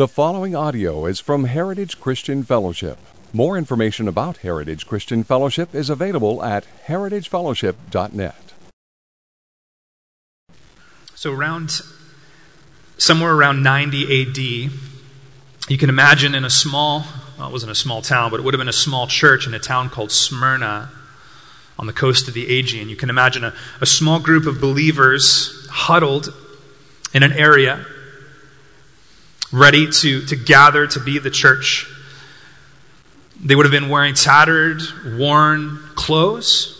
The following audio is from Heritage Christian Fellowship. More information about Heritage Christian Fellowship is available at heritagefellowship.net. So, around somewhere around 90 AD, you can imagine in a small, well, it wasn't a small town, but it would have been a small church in a town called Smyrna on the coast of the Aegean. You can imagine a, a small group of believers huddled in an area ready to, to gather to be the church. They would have been wearing tattered, worn clothes.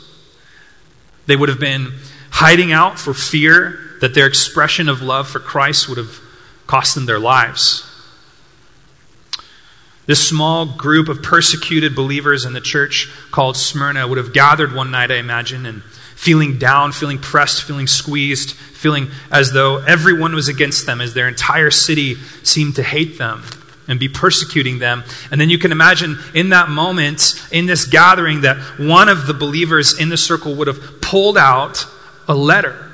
They would have been hiding out for fear that their expression of love for Christ would have cost them their lives. This small group of persecuted believers in the church called Smyrna would have gathered one night, I imagine, and feeling down, feeling pressed, feeling squeezed, feeling as though everyone was against them, as their entire city seemed to hate them and be persecuting them. And then you can imagine in that moment, in this gathering, that one of the believers in the circle would have pulled out a letter.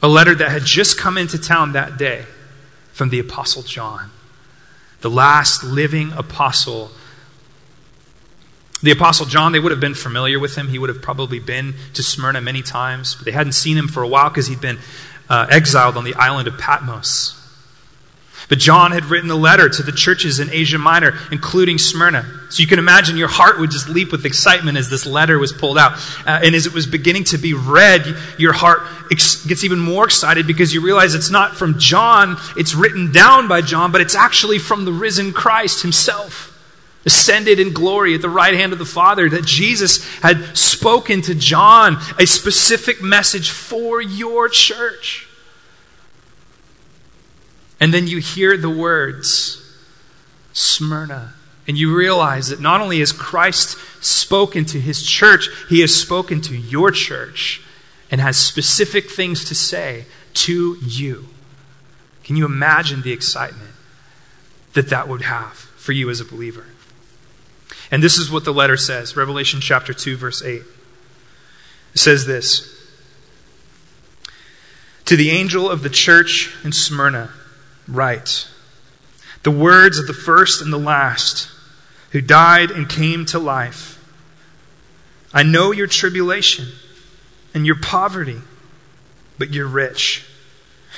A letter that had just come into town that day from the Apostle John, the last living apostle the Apostle John, they would have been familiar with him. He would have probably been to Smyrna many times, but they hadn't seen him for a while because he'd been uh, exiled on the island of Patmos. But John had written a letter to the churches in Asia Minor, including Smyrna. So you can imagine your heart would just leap with excitement as this letter was pulled out. Uh, and as it was beginning to be read, your heart ex- gets even more excited because you realize it's not from John, it's written down by John, but it's actually from the risen Christ himself ascended in glory at the right hand of the Father, that Jesus had spoken to John a specific message for your church. And then you hear the words, Smyrna. And you realize that not only has Christ spoken to his church, he has spoken to your church and has specific things to say to you. Can you imagine the excitement that that would have for you as a believer? And this is what the letter says Revelation chapter 2, verse 8. It says this To the angel of the church in Smyrna, write the words of the first and the last who died and came to life. I know your tribulation and your poverty, but you're rich.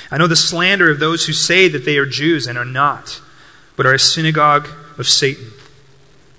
I know the slander of those who say that they are Jews and are not, but are a synagogue of Satan.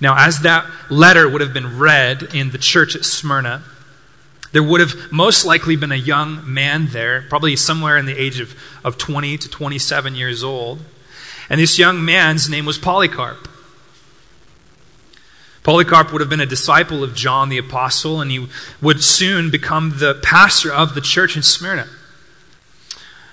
Now, as that letter would have been read in the church at Smyrna, there would have most likely been a young man there, probably somewhere in the age of, of 20 to 27 years old. And this young man's name was Polycarp. Polycarp would have been a disciple of John the Apostle, and he would soon become the pastor of the church in Smyrna.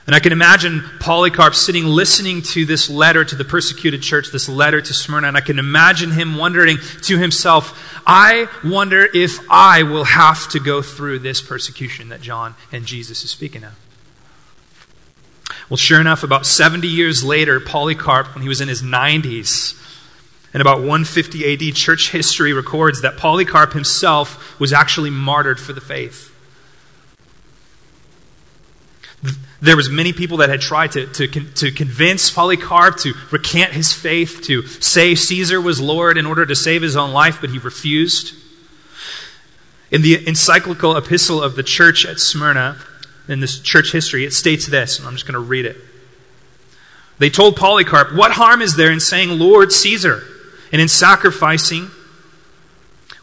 And I can imagine Polycarp sitting listening to this letter to the persecuted church, this letter to Smyrna, and I can imagine him wondering to himself, I wonder if I will have to go through this persecution that John and Jesus is speaking of. Well, sure enough, about 70 years later, Polycarp, when he was in his 90s, in about 150 AD, church history records that Polycarp himself was actually martyred for the faith. There was many people that had tried to, to, to convince Polycarp to recant his faith, to say Caesar was Lord in order to save his own life, but he refused. In the encyclical epistle of the church at Smyrna, in this church history, it states this, and I'm just going to read it. They told Polycarp, What harm is there in saying Lord Caesar and in sacrificing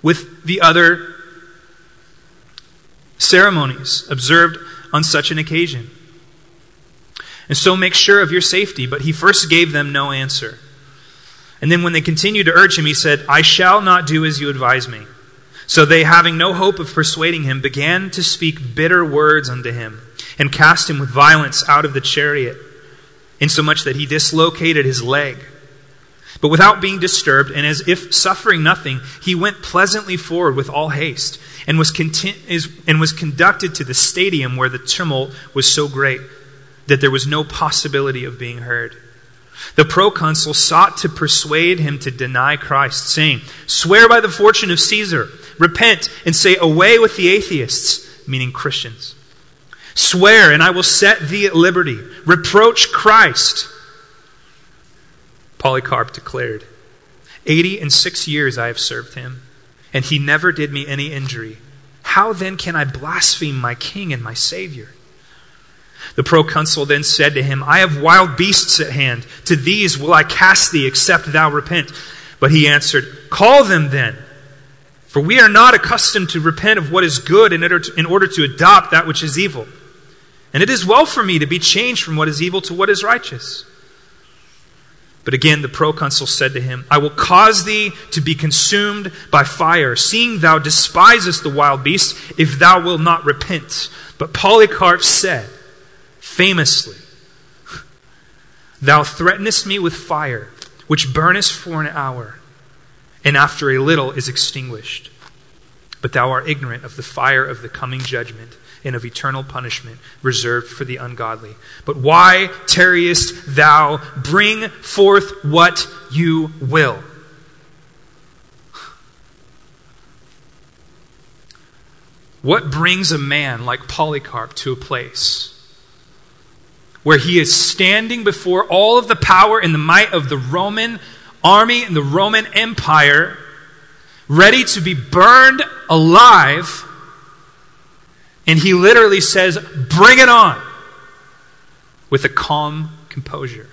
with the other ceremonies observed on such an occasion? And so make sure of your safety. But he first gave them no answer. And then when they continued to urge him, he said, I shall not do as you advise me. So they, having no hope of persuading him, began to speak bitter words unto him, and cast him with violence out of the chariot. insomuch that he dislocated his leg. But without being disturbed, and as if suffering nothing, he went pleasantly forward with all haste, and was, content, and was conducted to the stadium where the tumult was so great that there was no possibility of being heard. The proconsul sought to persuade him to deny Christ, saying, Swear by the fortune of Caesar, repent, and say, Away with the atheists, meaning Christians. Swear, and I will set thee at liberty. Reproach Christ. Polycarp declared, Eighty and six years I have served him, and he never did me any injury. How then can I blaspheme my king and my Savior? The proconsul then said to him, I have wild beasts at hand. To these will I cast thee, except thou repent. But he answered, Call them then. For we are not accustomed to repent of what is good in order to, in order to adopt that which is evil. And it is well for me to be changed from what is evil to what is righteous. But again, the proconsul said to him, I will cause thee to be consumed by fire, seeing thou despisest the wild beasts, if thou wilt not repent. But Polycarp said, famously, Thou threatenest me with fire, which burneth for an hour, and after a little is extinguished. But thou art ignorant of the fire of the coming judgment and of eternal punishment reserved for the ungodly. But why tarriest thou? Bring forth what you will. What brings a man like Polycarp to a place where he is standing before all of the power and the might of the Roman army and the Roman Empire, ready to be burned alive? And he literally says, Bring it on, with a calm composure.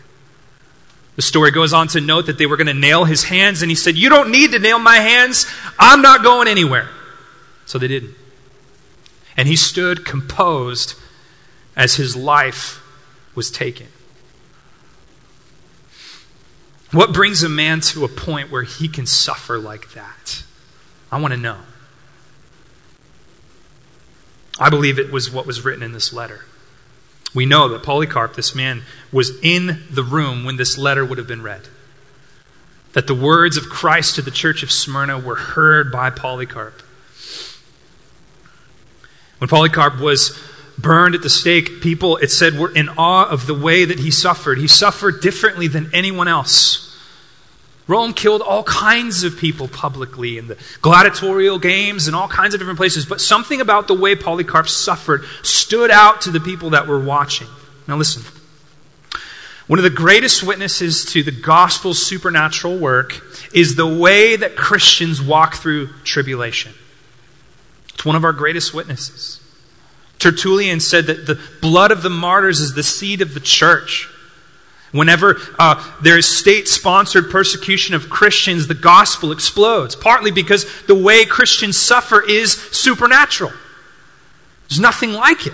The story goes on to note that they were going to nail his hands, and he said, You don't need to nail my hands. I'm not going anywhere. So they didn't. And he stood composed as his life was taken. What brings a man to a point where he can suffer like that? I want to know. I believe it was what was written in this letter. We know that Polycarp, this man, was in the room when this letter would have been read. That the words of Christ to the church of Smyrna were heard by Polycarp. When Polycarp was burned at the stake, people, it said, were in awe of the way that he suffered. He suffered differently than anyone else. Rome killed all kinds of people publicly in the gladiatorial games and all kinds of different places, but something about the way Polycarp suffered stood out to the people that were watching. Now, listen. One of the greatest witnesses to the gospel's supernatural work is the way that Christians walk through tribulation. It's one of our greatest witnesses. Tertullian said that the blood of the martyrs is the seed of the church. Whenever uh, there is state sponsored persecution of Christians, the gospel explodes, partly because the way Christians suffer is supernatural. There's nothing like it,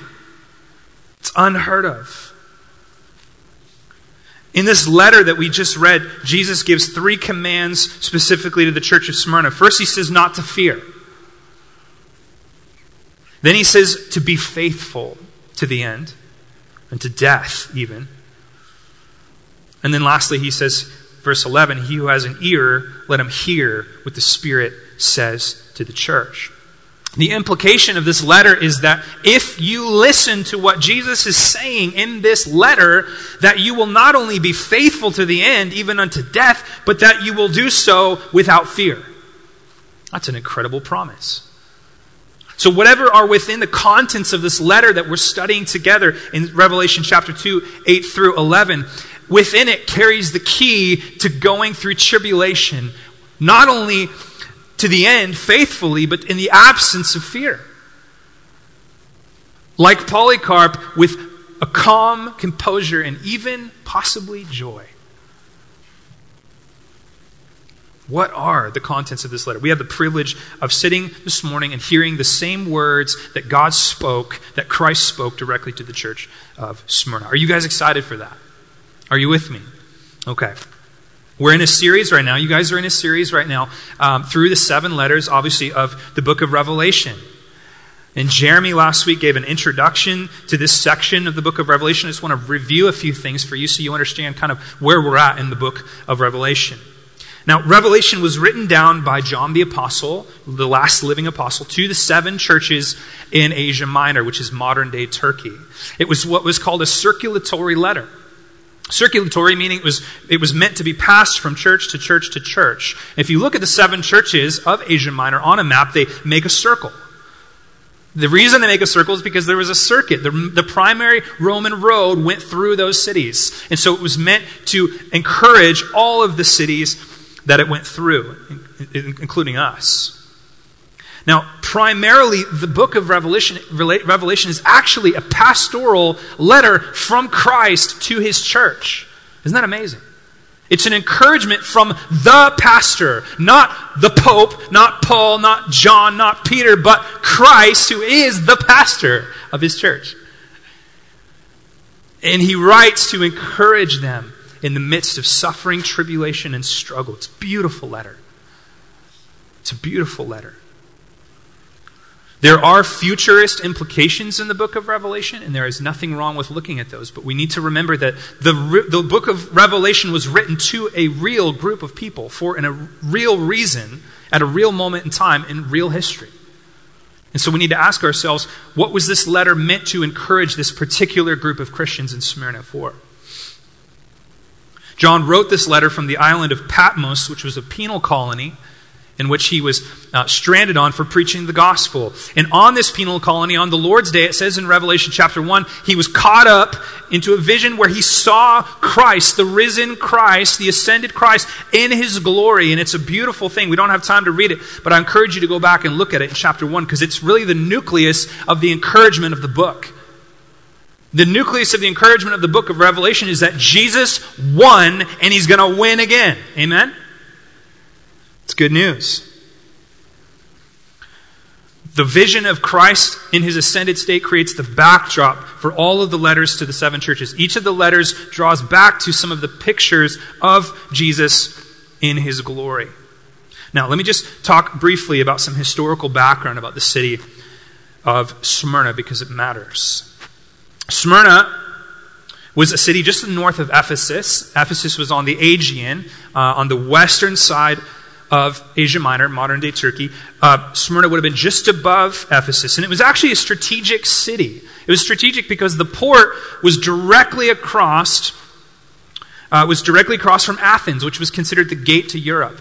it's unheard of. In this letter that we just read, Jesus gives three commands specifically to the church of Smyrna. First, he says not to fear. Then he says to be faithful to the end and to death, even. And then lastly, he says, verse 11, He who has an ear, let him hear what the Spirit says to the church. The implication of this letter is that if you listen to what Jesus is saying in this letter, that you will not only be faithful to the end, even unto death, but that you will do so without fear. That's an incredible promise. So, whatever are within the contents of this letter that we're studying together in Revelation chapter 2, 8 through 11, within it carries the key to going through tribulation, not only to the end faithfully, but in the absence of fear. Like Polycarp, with a calm composure and even possibly joy. What are the contents of this letter? We have the privilege of sitting this morning and hearing the same words that God spoke, that Christ spoke directly to the church of Smyrna. Are you guys excited for that? Are you with me? Okay. We're in a series right now. You guys are in a series right now um, through the seven letters, obviously, of the book of Revelation. And Jeremy last week gave an introduction to this section of the book of Revelation. I just want to review a few things for you so you understand kind of where we're at in the book of Revelation. Now, Revelation was written down by John the Apostle, the last living apostle, to the seven churches in Asia Minor, which is modern day Turkey. It was what was called a circulatory letter. Circulatory meaning it was, it was meant to be passed from church to church to church. If you look at the seven churches of Asia Minor on a map, they make a circle. The reason they make a circle is because there was a circuit. The, the, primary Roman road went through those cities. And so it was meant to encourage all of the cities that it went through, including us. Now, primarily, the book of Revelation, Revelation is actually a pastoral letter from Christ to his church. Isn't that amazing? It's an encouragement from the pastor, not the Pope, not Paul, not John, not Peter, but Christ, who is the pastor of his church. And he writes to encourage them in the midst of suffering, tribulation, and struggle. It's a beautiful letter. It's a beautiful letter. There are futurist implications in the book of Revelation, and there is nothing wrong with looking at those. But we need to remember that the, the book of Revelation was written to a real group of people for a real reason at a real moment in time in real history. And so we need to ask ourselves what was this letter meant to encourage this particular group of Christians in Smyrna for? John wrote this letter from the island of Patmos, which was a penal colony in which he was uh, stranded on for preaching the gospel. And on this penal colony, on the Lord's day, it says in Revelation chapter 1, he was caught up into a vision where he saw Christ, the risen Christ, the ascended Christ, in his glory. And it's a beautiful thing. We don't have time to read it, but I encourage you to go back and look at it in chapter 1 because it's really the nucleus of the encouragement of the book. The nucleus of the encouragement of the book of Revelation is that Jesus won and he's going to win again. Amen? It's good news. The vision of Christ in his ascended state creates the backdrop for all of the letters to the seven churches. Each of the letters draws back to some of the pictures of Jesus in his glory. Now, let me just talk briefly about some historical background about the city of Smyrna because it matters. Smyrna was a city just north of Ephesus. Ephesus was on the Aegean, uh, on the western side of Asia Minor, modern day Turkey. Uh, Smyrna would have been just above Ephesus. And it was actually a strategic city. It was strategic because the port was directly across, uh, was directly across from Athens, which was considered the gate to Europe.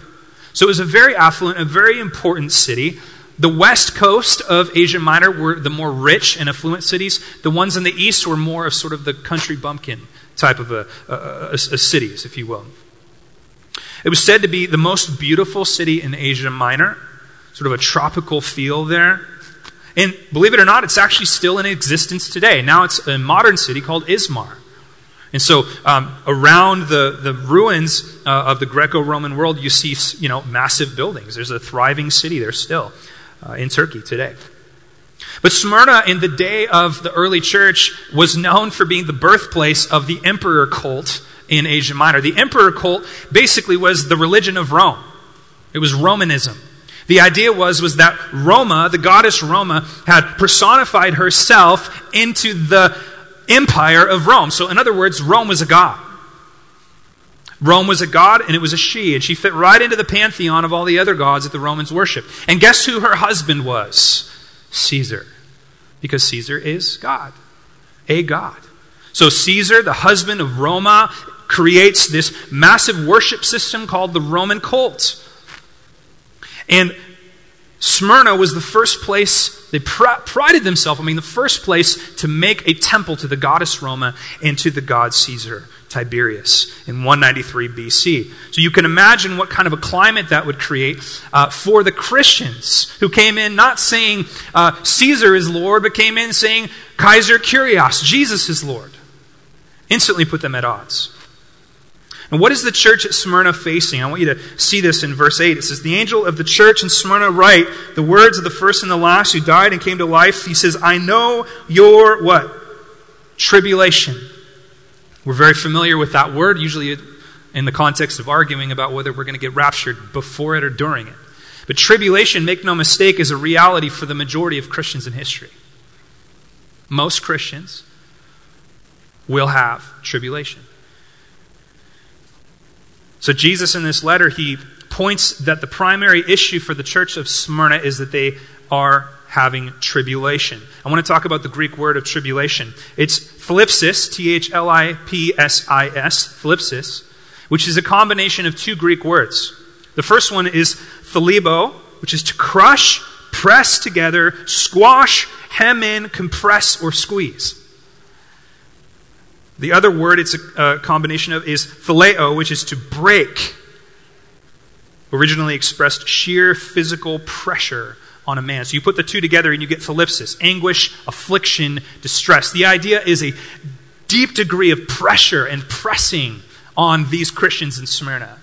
So it was a very affluent, a very important city. The west coast of Asia Minor were the more rich and affluent cities. The ones in the east were more of sort of the country bumpkin type of a, a, a, a cities, if you will. It was said to be the most beautiful city in Asia Minor, sort of a tropical feel there. And believe it or not, it's actually still in existence today. Now it's a modern city called Izmir. And so, um, around the, the ruins uh, of the Greco Roman world, you see you know, massive buildings. There's a thriving city there still uh, in Turkey today. But Smyrna, in the day of the early church, was known for being the birthplace of the emperor cult in Asia Minor. The emperor cult basically was the religion of Rome. It was Romanism. The idea was, was that Roma, the goddess Roma, had personified herself into the empire of Rome. So, in other words, Rome was a god. Rome was a god and it was a she, and she fit right into the pantheon of all the other gods that the Romans worshiped. And guess who her husband was? Caesar. Because Caesar is God, a god. So, Caesar, the husband of Roma, creates this massive worship system called the Roman cult. And Smyrna was the first place, they pr- prided themselves, I mean, the first place to make a temple to the goddess Roma and to the god Caesar Tiberius in 193 BC. So you can imagine what kind of a climate that would create uh, for the Christians who came in not saying uh, Caesar is Lord, but came in saying Kaiser Kyrios, Jesus is Lord. Instantly put them at odds. And what is the church at Smyrna facing? I want you to see this in verse 8. It says, The angel of the church in Smyrna write the words of the first and the last who died and came to life. He says, I know your what? Tribulation. We're very familiar with that word, usually in the context of arguing about whether we're going to get raptured before it or during it. But tribulation, make no mistake, is a reality for the majority of Christians in history. Most Christians will have tribulation. So, Jesus in this letter, he points that the primary issue for the church of Smyrna is that they are having tribulation. I want to talk about the Greek word of tribulation. It's thlipsis, T H L I P S I S, thlipsis, which is a combination of two Greek words. The first one is thalibo, which is to crush, press together, squash, hem in, compress, or squeeze. The other word it's a, a combination of is phileo, which is to break. Originally expressed sheer physical pressure on a man. So you put the two together and you get thlipsis anguish, affliction, distress. The idea is a deep degree of pressure and pressing on these Christians in Smyrna.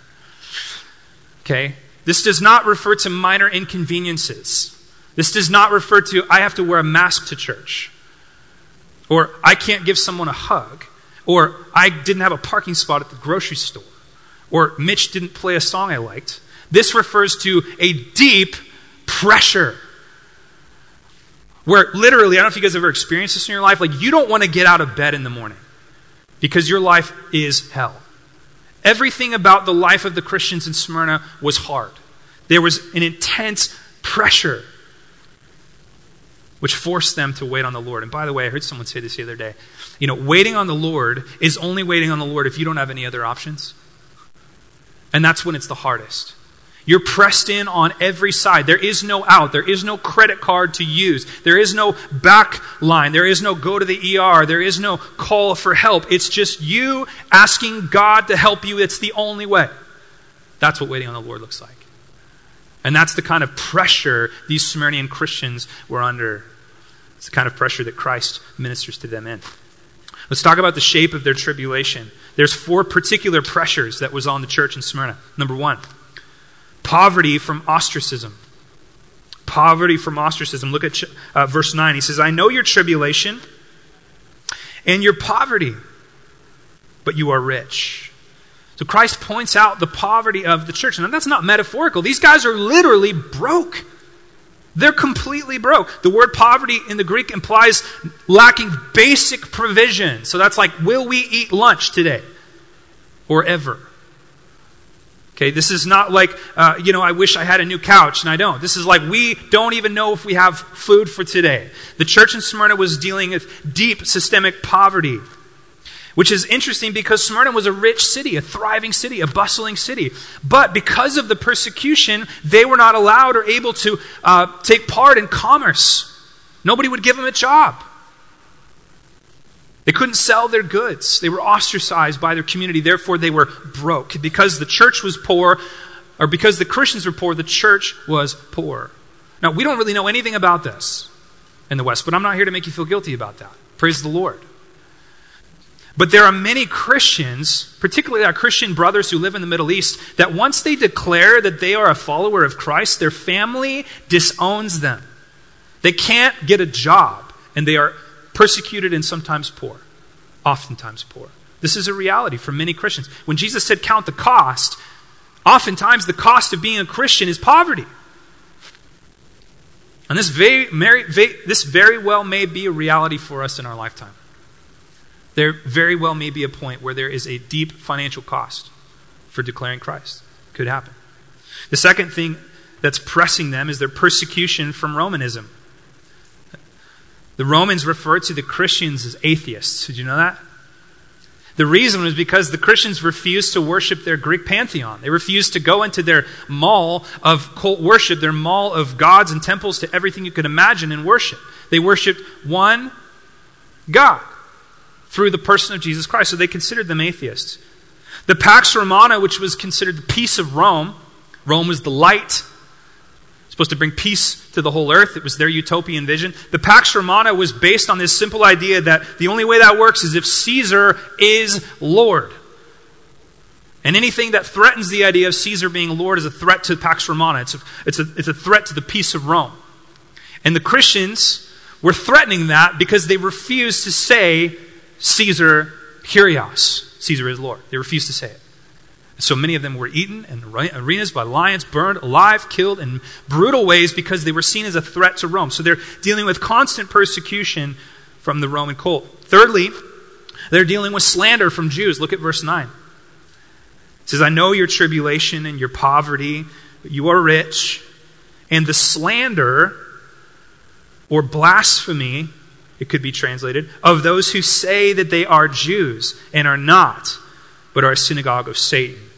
Okay? This does not refer to minor inconveniences. This does not refer to, I have to wear a mask to church. Or I can't give someone a hug. Or I didn't have a parking spot at the grocery store. Or Mitch didn't play a song I liked. This refers to a deep pressure. Where literally, I don't know if you guys ever experienced this in your life, like you don't want to get out of bed in the morning because your life is hell. Everything about the life of the Christians in Smyrna was hard. There was an intense pressure which forced them to wait on the Lord. And by the way, I heard someone say this the other day. You know, waiting on the Lord is only waiting on the Lord if you don't have any other options. And that's when it's the hardest. You're pressed in on every side. There is no out. There is no credit card to use. There is no back line. There is no go to the ER. There is no call for help. It's just you asking God to help you. It's the only way. That's what waiting on the Lord looks like. And that's the kind of pressure these Smyrnian Christians were under. It's the kind of pressure that Christ ministers to them in. Let's talk about the shape of their tribulation. There's four particular pressures that was on the church in Smyrna. Number one, Poverty from ostracism. Poverty from ostracism. Look at uh, verse 9. He says, I know your tribulation and your poverty, but you are rich. So Christ points out the poverty of the church. Now, that's not metaphorical. These guys are literally broke. They're completely broke. The word poverty in the Greek implies lacking basic provision. So that's like, will we eat lunch today? Or ever? Okay, this is not like, uh, you know, I wish I had a new couch and I don't. This is like, we don't even know if we have food for today. The church in Smyrna was dealing with deep systemic poverty, which is interesting because Smyrna was a rich city, a thriving city, a bustling city. But because of the persecution, they were not allowed or able to uh, take part in commerce. Nobody would give them a job. They couldn't sell their goods. They were ostracized by their community. Therefore, they were broke. Because the church was poor, or because the Christians were poor, the church was poor. Now, we don't really know anything about this in the West, but I'm not here to make you feel guilty about that. Praise the Lord. But there are many Christians, particularly our Christian brothers who live in the Middle East, that once they declare that they are a follower of Christ, their family disowns them. They can't get a job, and they are persecuted and sometimes poor, oftentimes poor. This is a reality for many Christians. When Jesus said count the cost, oftentimes the cost of being a Christian is poverty. And this very, this very well may be a reality for us in our lifetime. There very well may be a point where there is a deep financial cost for declaring Christ. Could happen. The second thing that's pressing them is their persecution from Romanism. The Romans referred to the Christians as atheists. Did you know that? The reason was because the Christians refused to worship their Greek pantheon. They refused to go into their mall of cult worship, their mall of gods and temples to everything you could imagine and worship. They worshiped one God through the person of Jesus Christ. So they considered them atheists. The Pax Romana, which was considered the peace of Rome, Rome was the light supposed to bring peace to the whole earth. It was their utopian vision. The Pax Romana was based on this simple idea that the only way that works is if Caesar is Lord. And anything that threatens the idea of Caesar being Lord is a threat to the Pax Romana. It's a, it's a, it's a threat to the peace of Rome. And the Christians were threatening that because they refused to say Caesar Kyrios. Caesar is Lord. They refused to say it. So many of them were eaten in arenas by lions, burned alive, killed in brutal ways because they were seen as a threat to Rome. So they're dealing with constant persecution from the Roman cult. Thirdly, they're dealing with slander from Jews. Look at verse 9. It says, I know your tribulation and your poverty, but you are rich, and the slander or blasphemy, it could be translated, of those who say that they are Jews and are not, but are a synagogue of Satan.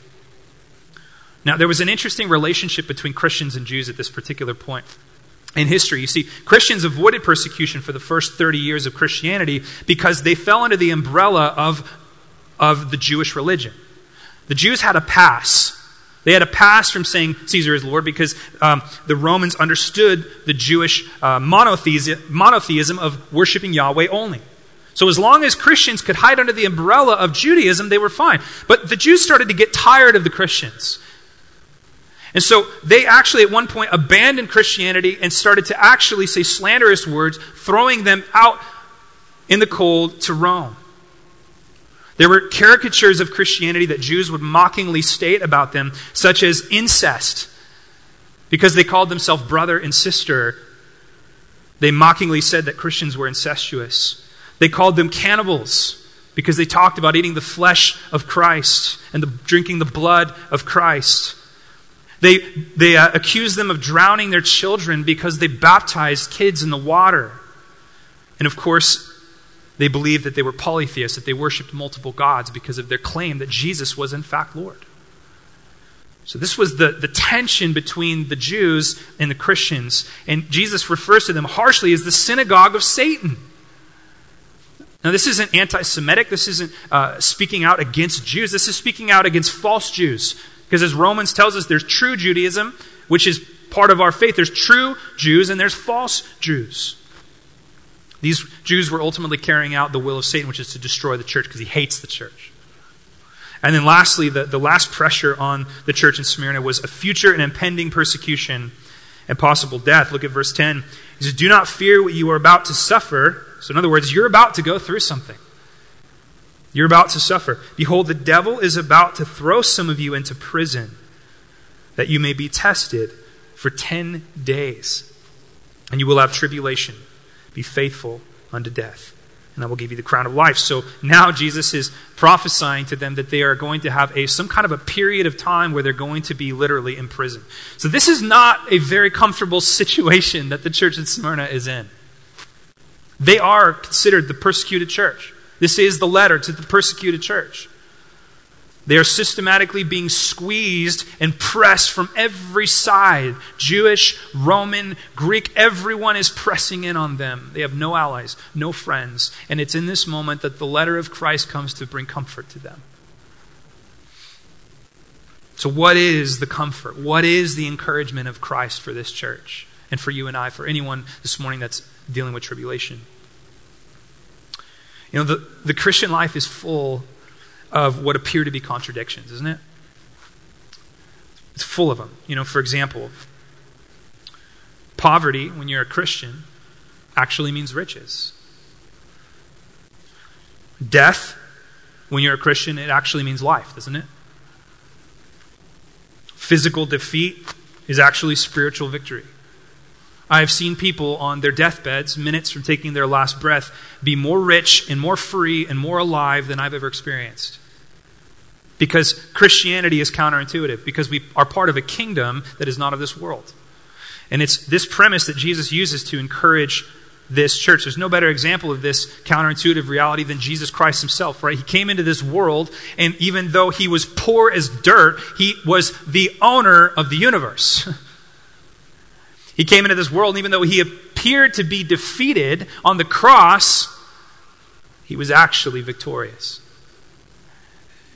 Now, there was an interesting relationship between Christians and Jews at this particular point in history. You see, Christians avoided persecution for the first 30 years of Christianity because they fell under the umbrella of, of the Jewish religion. The Jews had a pass. They had a pass from saying Caesar is Lord because um, the Romans understood the Jewish uh, monotheism, monotheism of worshiping Yahweh only. So, as long as Christians could hide under the umbrella of Judaism, they were fine. But the Jews started to get tired of the Christians. And so they actually, at one point, abandoned Christianity and started to actually say slanderous words, throwing them out in the cold to Rome. There were caricatures of Christianity that Jews would mockingly state about them, such as incest. Because they called themselves brother and sister, they mockingly said that Christians were incestuous. They called them cannibals because they talked about eating the flesh of Christ and the, drinking the blood of Christ. They, they uh, accused them of drowning their children because they baptized kids in the water. And of course, they believed that they were polytheists, that they worshiped multiple gods because of their claim that Jesus was in fact Lord. So, this was the, the tension between the Jews and the Christians. And Jesus refers to them harshly as the synagogue of Satan. Now, this isn't anti Semitic. This isn't uh, speaking out against Jews. This is speaking out against false Jews because as Romans tells us, there's true Judaism, which is part of our faith. There's true Jews and there's false Jews. These Jews were ultimately carrying out the will of Satan, which is to destroy the church because he hates the church. And then lastly, the, the last pressure on the church in Smyrna was a future and impending persecution and possible death. Look at verse 10. He says, Do not fear what you are about to suffer. So, in other words, you're about to go through something. You're about to suffer. Behold, the devil is about to throw some of you into prison that you may be tested for 10 days. And you will have tribulation. Be faithful unto death. And I will give you the crown of life. So now Jesus is prophesying to them that they are going to have a, some kind of a period of time where they're going to be literally in prison. So this is not a very comfortable situation that the church in Smyrna is in. They are considered the persecuted church. This is the letter to the persecuted church. They are systematically being squeezed and pressed from every side. Jewish, Roman, Greek, everyone is pressing in on them. They have no allies, no friends. And it's in this moment that the letter of Christ comes to bring comfort to them. So, what is the comfort? What is the encouragement of Christ for this church and for you and I, for anyone this morning that's dealing with tribulation? You know, the, the Christian life is full of what appear to be contradictions, isn't it? It's full of them. You know, for example, poverty, when you're a Christian, actually means riches. Death, when you're a Christian, it actually means life, doesn't it? Physical defeat is actually spiritual victory. I have seen people on their deathbeds, minutes from taking their last breath, be more rich and more free and more alive than I've ever experienced. Because Christianity is counterintuitive, because we are part of a kingdom that is not of this world. And it's this premise that Jesus uses to encourage this church. There's no better example of this counterintuitive reality than Jesus Christ himself, right? He came into this world, and even though he was poor as dirt, he was the owner of the universe. He came into this world, and even though he appeared to be defeated on the cross, he was actually victorious.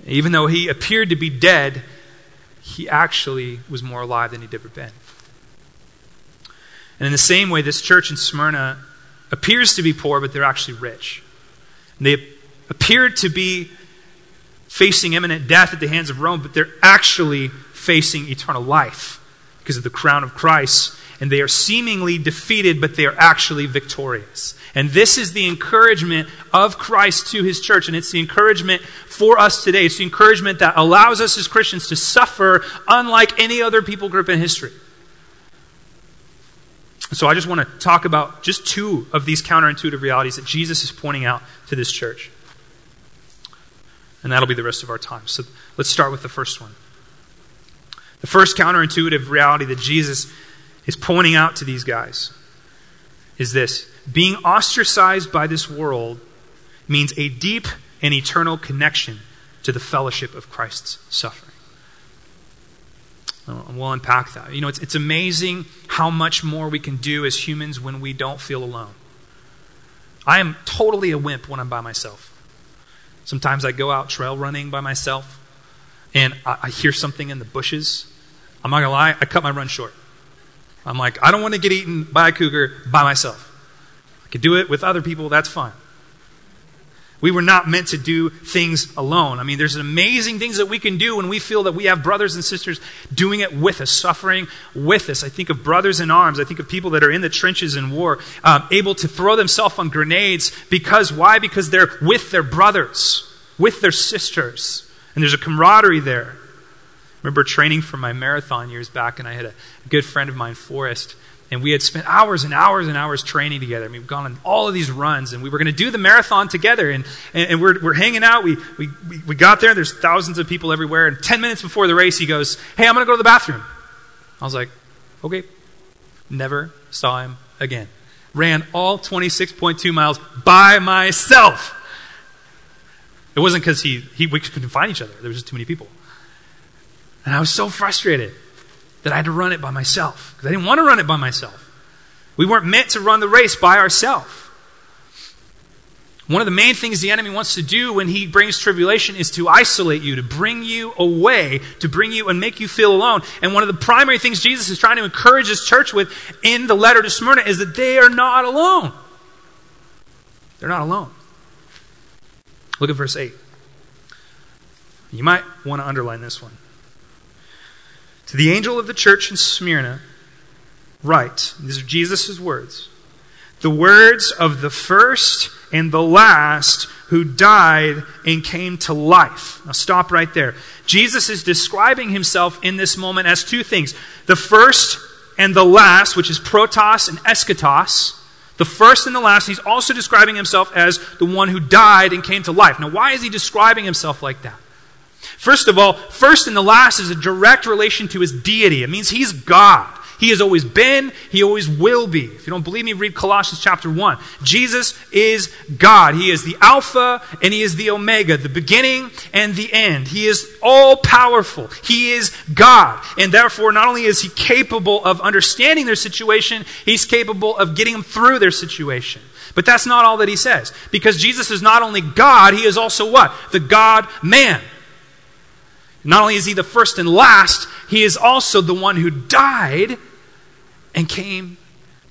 Even though he appeared to be dead, he actually was more alive than he'd ever been. And in the same way, this church in Smyrna appears to be poor, but they're actually rich. And they appear to be facing imminent death at the hands of Rome, but they're actually facing eternal life because of the crown of Christ. And they are seemingly defeated, but they are actually victorious. And this is the encouragement of Christ to his church. And it's the encouragement for us today. It's the encouragement that allows us as Christians to suffer unlike any other people group in history. So I just want to talk about just two of these counterintuitive realities that Jesus is pointing out to this church. And that'll be the rest of our time. So let's start with the first one. The first counterintuitive reality that Jesus is pointing out to these guys is this being ostracized by this world means a deep and eternal connection to the fellowship of Christ's suffering. We'll unpack that. You know, it's, it's amazing how much more we can do as humans when we don't feel alone. I am totally a wimp when I'm by myself. Sometimes I go out trail running by myself and I, I hear something in the bushes. I'm not going to lie, I cut my run short. I'm like, I don't want to get eaten by a cougar by myself. I could do it with other people, that's fine. We were not meant to do things alone. I mean, there's amazing things that we can do when we feel that we have brothers and sisters doing it with us, suffering with us. I think of brothers in arms. I think of people that are in the trenches in war, um, able to throw themselves on grenades because, why? Because they're with their brothers, with their sisters. And there's a camaraderie there. Remember training for my marathon years back, and I had a good friend of mine, Forrest, and we had spent hours and hours and hours training together. I mean, we've gone on all of these runs, and we were going to do the marathon together. And, and, and, we're, we're hanging out. We, we, we got there. And there's thousands of people everywhere. And 10 minutes before the race, he goes, Hey, I'm going to go to the bathroom. I was like, Okay. Never saw him again. Ran all 26.2 miles by myself. It wasn't because he, he, we couldn't find each other, there was just too many people. And I was so frustrated that I had to run it by myself because I didn't want to run it by myself. We weren't meant to run the race by ourselves. One of the main things the enemy wants to do when he brings tribulation is to isolate you, to bring you away, to bring you and make you feel alone. And one of the primary things Jesus is trying to encourage his church with in the letter to Smyrna is that they are not alone. They're not alone. Look at verse 8. You might want to underline this one. To the angel of the church in Smyrna, write, these are Jesus' words, the words of the first and the last who died and came to life. Now stop right there. Jesus is describing himself in this moment as two things the first and the last, which is protos and eschatos. The first and the last, he's also describing himself as the one who died and came to life. Now, why is he describing himself like that? First of all, first and the last is a direct relation to his deity. It means he's God. He has always been, he always will be. If you don't believe me, read Colossians chapter 1. Jesus is God. He is the Alpha and he is the Omega, the beginning and the end. He is all powerful. He is God. And therefore, not only is he capable of understanding their situation, he's capable of getting them through their situation. But that's not all that he says. Because Jesus is not only God, he is also what? The God man. Not only is he the first and last, he is also the one who died and came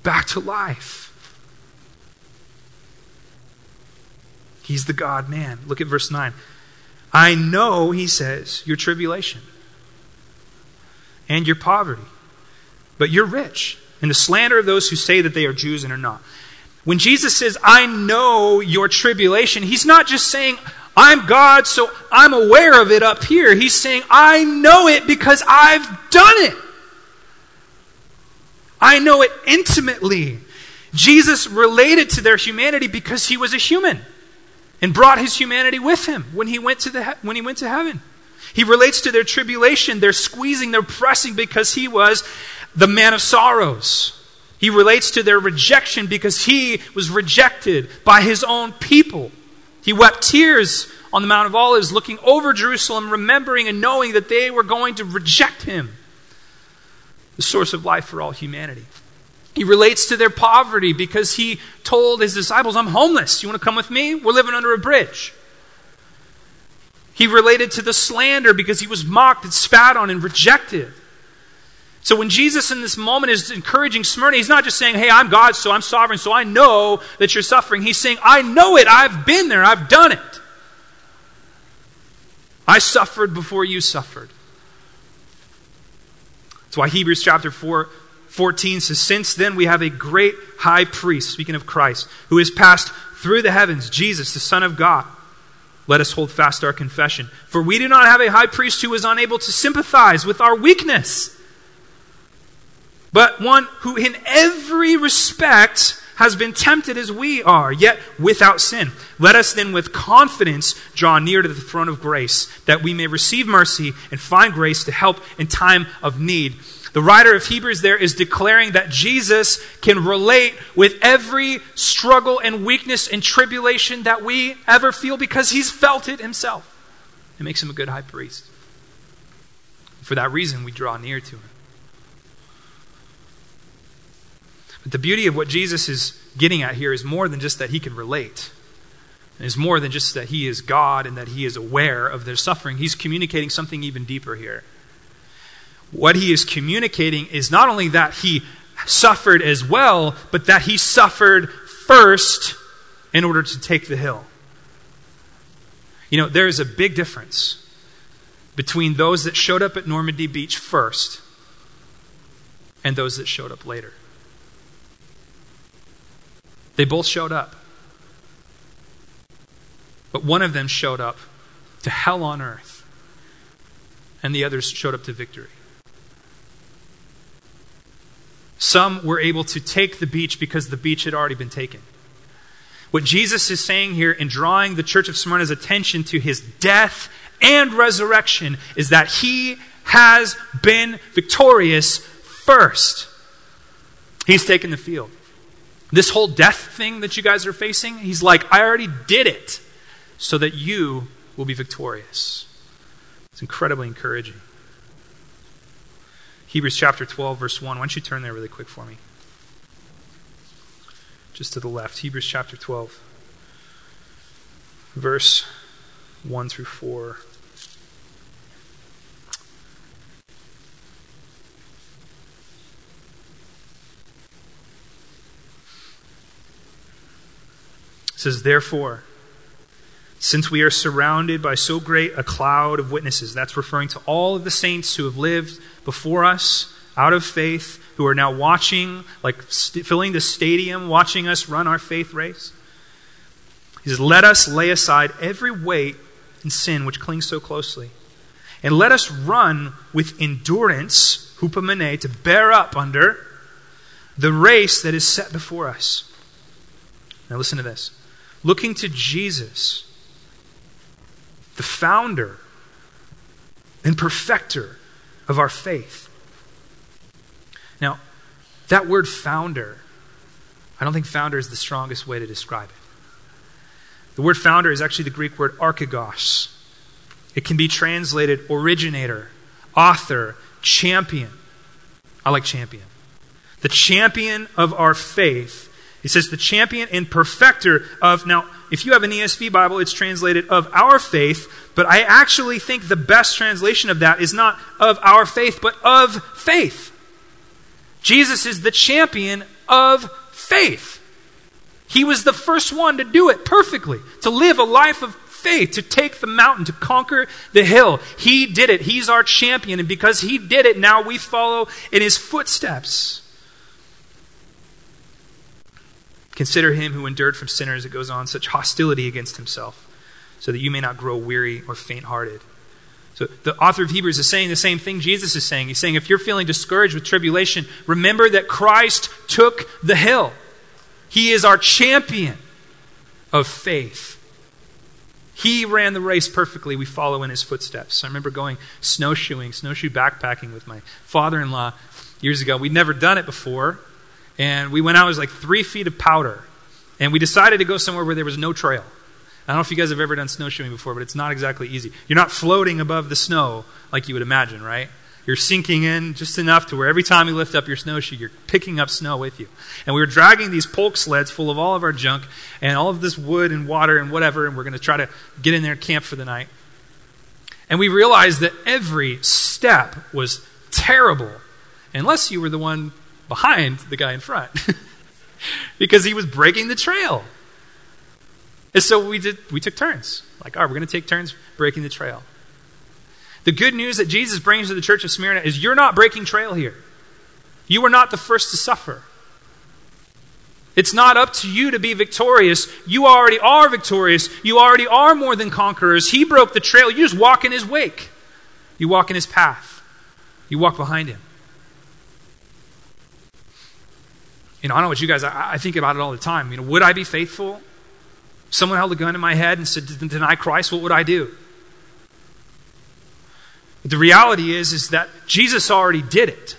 back to life. He's the God man. Look at verse 9. I know, he says, your tribulation and your poverty, but you're rich, and the slander of those who say that they are Jews and are not. When Jesus says, I know your tribulation, he's not just saying, I'm God, so I'm aware of it up here. He's saying, I know it because I've done it. I know it intimately. Jesus related to their humanity because he was a human and brought his humanity with him when he went to, the, when he went to heaven. He relates to their tribulation, their squeezing, their pressing because he was the man of sorrows. He relates to their rejection because he was rejected by his own people. He wept tears on the Mount of Olives, looking over Jerusalem, remembering and knowing that they were going to reject him, the source of life for all humanity. He relates to their poverty because he told his disciples, I'm homeless. You want to come with me? We're living under a bridge. He related to the slander because he was mocked and spat on and rejected. So when Jesus in this moment is encouraging Smyrna, he's not just saying, Hey, I'm God, so I'm sovereign, so I know that you're suffering. He's saying, I know it. I've been there. I've done it. I suffered before you suffered. That's why Hebrews chapter 4, 14 says, Since then we have a great high priest, speaking of Christ, who has passed through the heavens, Jesus, the Son of God. Let us hold fast our confession. For we do not have a high priest who is unable to sympathize with our weakness, but one who in every respect has been tempted as we are, yet without sin. Let us then with confidence draw near to the throne of grace, that we may receive mercy and find grace to help in time of need. The writer of Hebrews there is declaring that Jesus can relate with every struggle and weakness and tribulation that we ever feel because he's felt it himself. It makes him a good high priest. For that reason, we draw near to him. But the beauty of what Jesus is getting at here is more than just that he can relate. It is more than just that he is God and that he is aware of their suffering. He's communicating something even deeper here. What he is communicating is not only that he suffered as well, but that he suffered first in order to take the hill. You know, there is a big difference between those that showed up at Normandy Beach first and those that showed up later. They both showed up. But one of them showed up to hell on earth, and the others showed up to victory. Some were able to take the beach because the beach had already been taken. What Jesus is saying here in drawing the church of Smyrna's attention to his death and resurrection is that he has been victorious first. He's taken the field. This whole death thing that you guys are facing, he's like, I already did it so that you will be victorious. It's incredibly encouraging. Hebrews chapter 12, verse 1. Why don't you turn there really quick for me? Just to the left. Hebrews chapter 12, verse 1 through 4. Says, Therefore, since we are surrounded by so great a cloud of witnesses, that's referring to all of the saints who have lived before us out of faith, who are now watching, like st- filling the stadium, watching us run our faith race. He says, Let us lay aside every weight and sin which clings so closely, and let us run with endurance, hupomone, to bear up under the race that is set before us. Now listen to this looking to Jesus, the founder and perfecter of our faith. Now, that word founder, I don't think founder is the strongest way to describe it. The word founder is actually the Greek word archegos. It can be translated originator, author, champion. I like champion. The champion of our faith he says, the champion and perfecter of, now, if you have an ESV Bible, it's translated of our faith, but I actually think the best translation of that is not of our faith, but of faith. Jesus is the champion of faith. He was the first one to do it perfectly, to live a life of faith, to take the mountain, to conquer the hill. He did it. He's our champion, and because he did it, now we follow in his footsteps. Consider him who endured from sinners, it goes on, such hostility against himself, so that you may not grow weary or faint hearted. So the author of Hebrews is saying the same thing Jesus is saying. He's saying, if you're feeling discouraged with tribulation, remember that Christ took the hill. He is our champion of faith. He ran the race perfectly. We follow in his footsteps. I remember going snowshoeing, snowshoe backpacking with my father in law years ago. We'd never done it before. And we went out, it was like three feet of powder. And we decided to go somewhere where there was no trail. I don't know if you guys have ever done snowshoeing before, but it's not exactly easy. You're not floating above the snow like you would imagine, right? You're sinking in just enough to where every time you lift up your snowshoe, you're picking up snow with you. And we were dragging these pulk sleds full of all of our junk and all of this wood and water and whatever, and we're going to try to get in there and camp for the night. And we realized that every step was terrible, unless you were the one behind the guy in front because he was breaking the trail. And so we did we took turns. Like, all right, we're going to take turns breaking the trail. The good news that Jesus brings to the church of Smyrna is you're not breaking trail here. You are not the first to suffer. It's not up to you to be victorious. You already are victorious. You already are more than conquerors. He broke the trail. You just walk in his wake. You walk in his path. You walk behind him. You know, I don't know what you guys, I, I think about it all the time. You know, would I be faithful? Someone held a gun in my head and said, deny Christ, what would I do? But the reality is, is that Jesus already did it.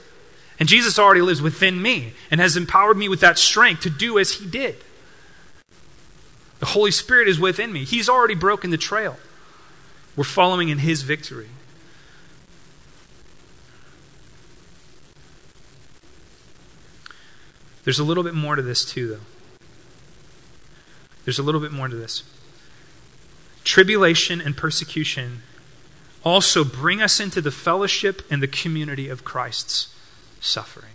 And Jesus already lives within me and has empowered me with that strength to do as he did. The Holy Spirit is within me. He's already broken the trail. We're following in his victory. There's a little bit more to this, too, though. There's a little bit more to this. Tribulation and persecution also bring us into the fellowship and the community of Christ's suffering.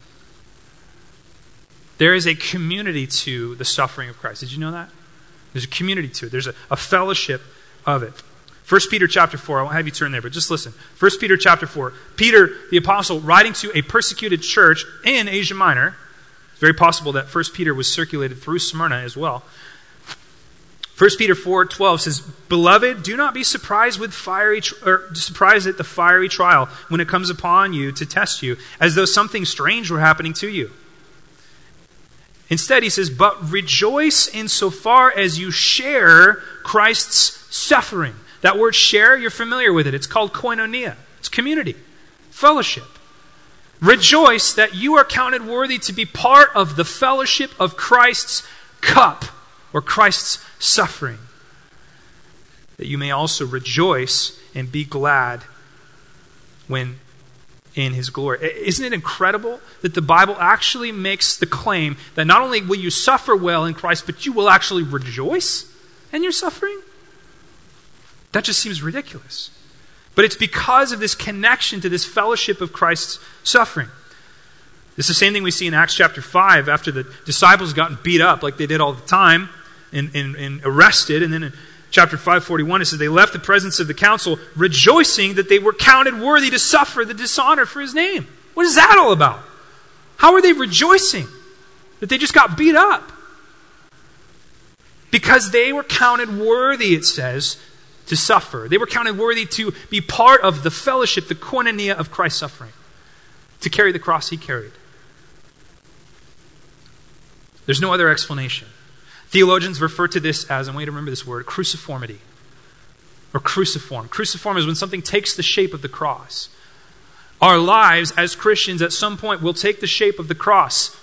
There is a community to the suffering of Christ. Did you know that? There's a community to it. There's a, a fellowship of it. 1 Peter chapter 4, I won't have you turn there, but just listen. 1 Peter chapter 4. Peter, the apostle, writing to a persecuted church in Asia Minor. Very possible that 1 Peter was circulated through Smyrna as well. 1 Peter 4 12 says, Beloved, do not be surprised with fiery or surprised at the fiery trial when it comes upon you to test you, as though something strange were happening to you. Instead, he says, But rejoice insofar as you share Christ's suffering. That word share, you're familiar with it. It's called koinonia. It's community, fellowship. Rejoice that you are counted worthy to be part of the fellowship of Christ's cup or Christ's suffering, that you may also rejoice and be glad when in his glory. Isn't it incredible that the Bible actually makes the claim that not only will you suffer well in Christ, but you will actually rejoice in your suffering? That just seems ridiculous. But it's because of this connection to this fellowship of Christ's suffering. It's the same thing we see in Acts chapter 5 after the disciples gotten beat up like they did all the time and, and, and arrested. And then in chapter 541, it says, They left the presence of the council, rejoicing that they were counted worthy to suffer the dishonor for his name. What is that all about? How are they rejoicing that they just got beat up? Because they were counted worthy, it says, to suffer. They were counted worthy to be part of the fellowship, the koinonia of Christ's suffering, to carry the cross he carried. There's no other explanation. Theologians refer to this as, and way to remember this word, cruciformity. Or cruciform. Cruciform is when something takes the shape of the cross. Our lives as Christians at some point will take the shape of the cross,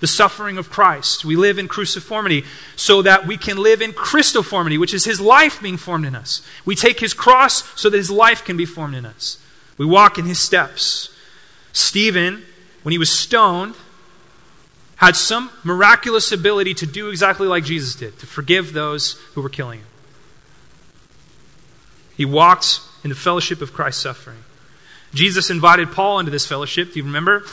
the suffering of Christ. We live in cruciformity so that we can live in Christoformity, which is his life being formed in us. We take his cross so that his life can be formed in us. We walk in his steps. Stephen, when he was stoned, had some miraculous ability to do exactly like Jesus did, to forgive those who were killing him. He walked in the fellowship of Christ's suffering. Jesus invited Paul into this fellowship. Do you remember?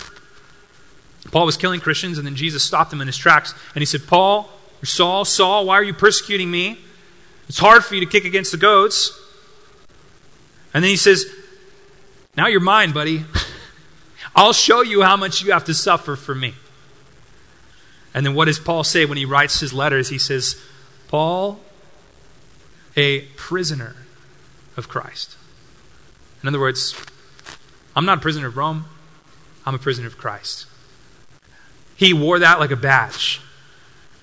Paul was killing Christians, and then Jesus stopped him in his tracks. And he said, Paul, or Saul, Saul, why are you persecuting me? It's hard for you to kick against the goats. And then he says, Now you're mine, buddy. I'll show you how much you have to suffer for me. And then what does Paul say when he writes his letters? He says, Paul, a prisoner of Christ. In other words, I'm not a prisoner of Rome, I'm a prisoner of Christ. He wore that like a badge.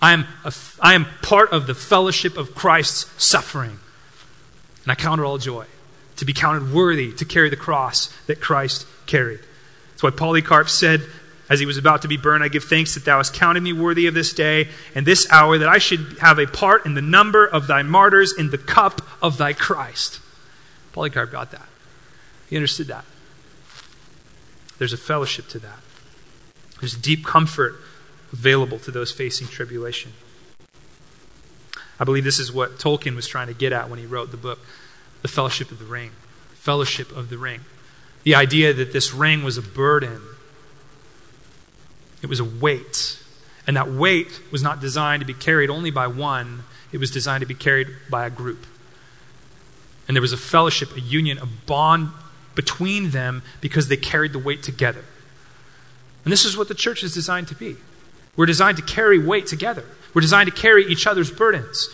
I am, a, I am part of the fellowship of Christ's suffering. And I count it all joy to be counted worthy to carry the cross that Christ carried. That's why Polycarp said as he was about to be burned, I give thanks that thou hast counted me worthy of this day and this hour, that I should have a part in the number of thy martyrs in the cup of thy Christ. Polycarp got that. He understood that. There's a fellowship to that. There's deep comfort available to those facing tribulation. I believe this is what Tolkien was trying to get at when he wrote the book, The Fellowship of the Ring. Fellowship of the Ring. The idea that this ring was a burden it was a weight. And that weight was not designed to be carried only by one, it was designed to be carried by a group. And there was a fellowship, a union, a bond between them because they carried the weight together. And this is what the church is designed to be. We're designed to carry weight together, we're designed to carry each other's burdens.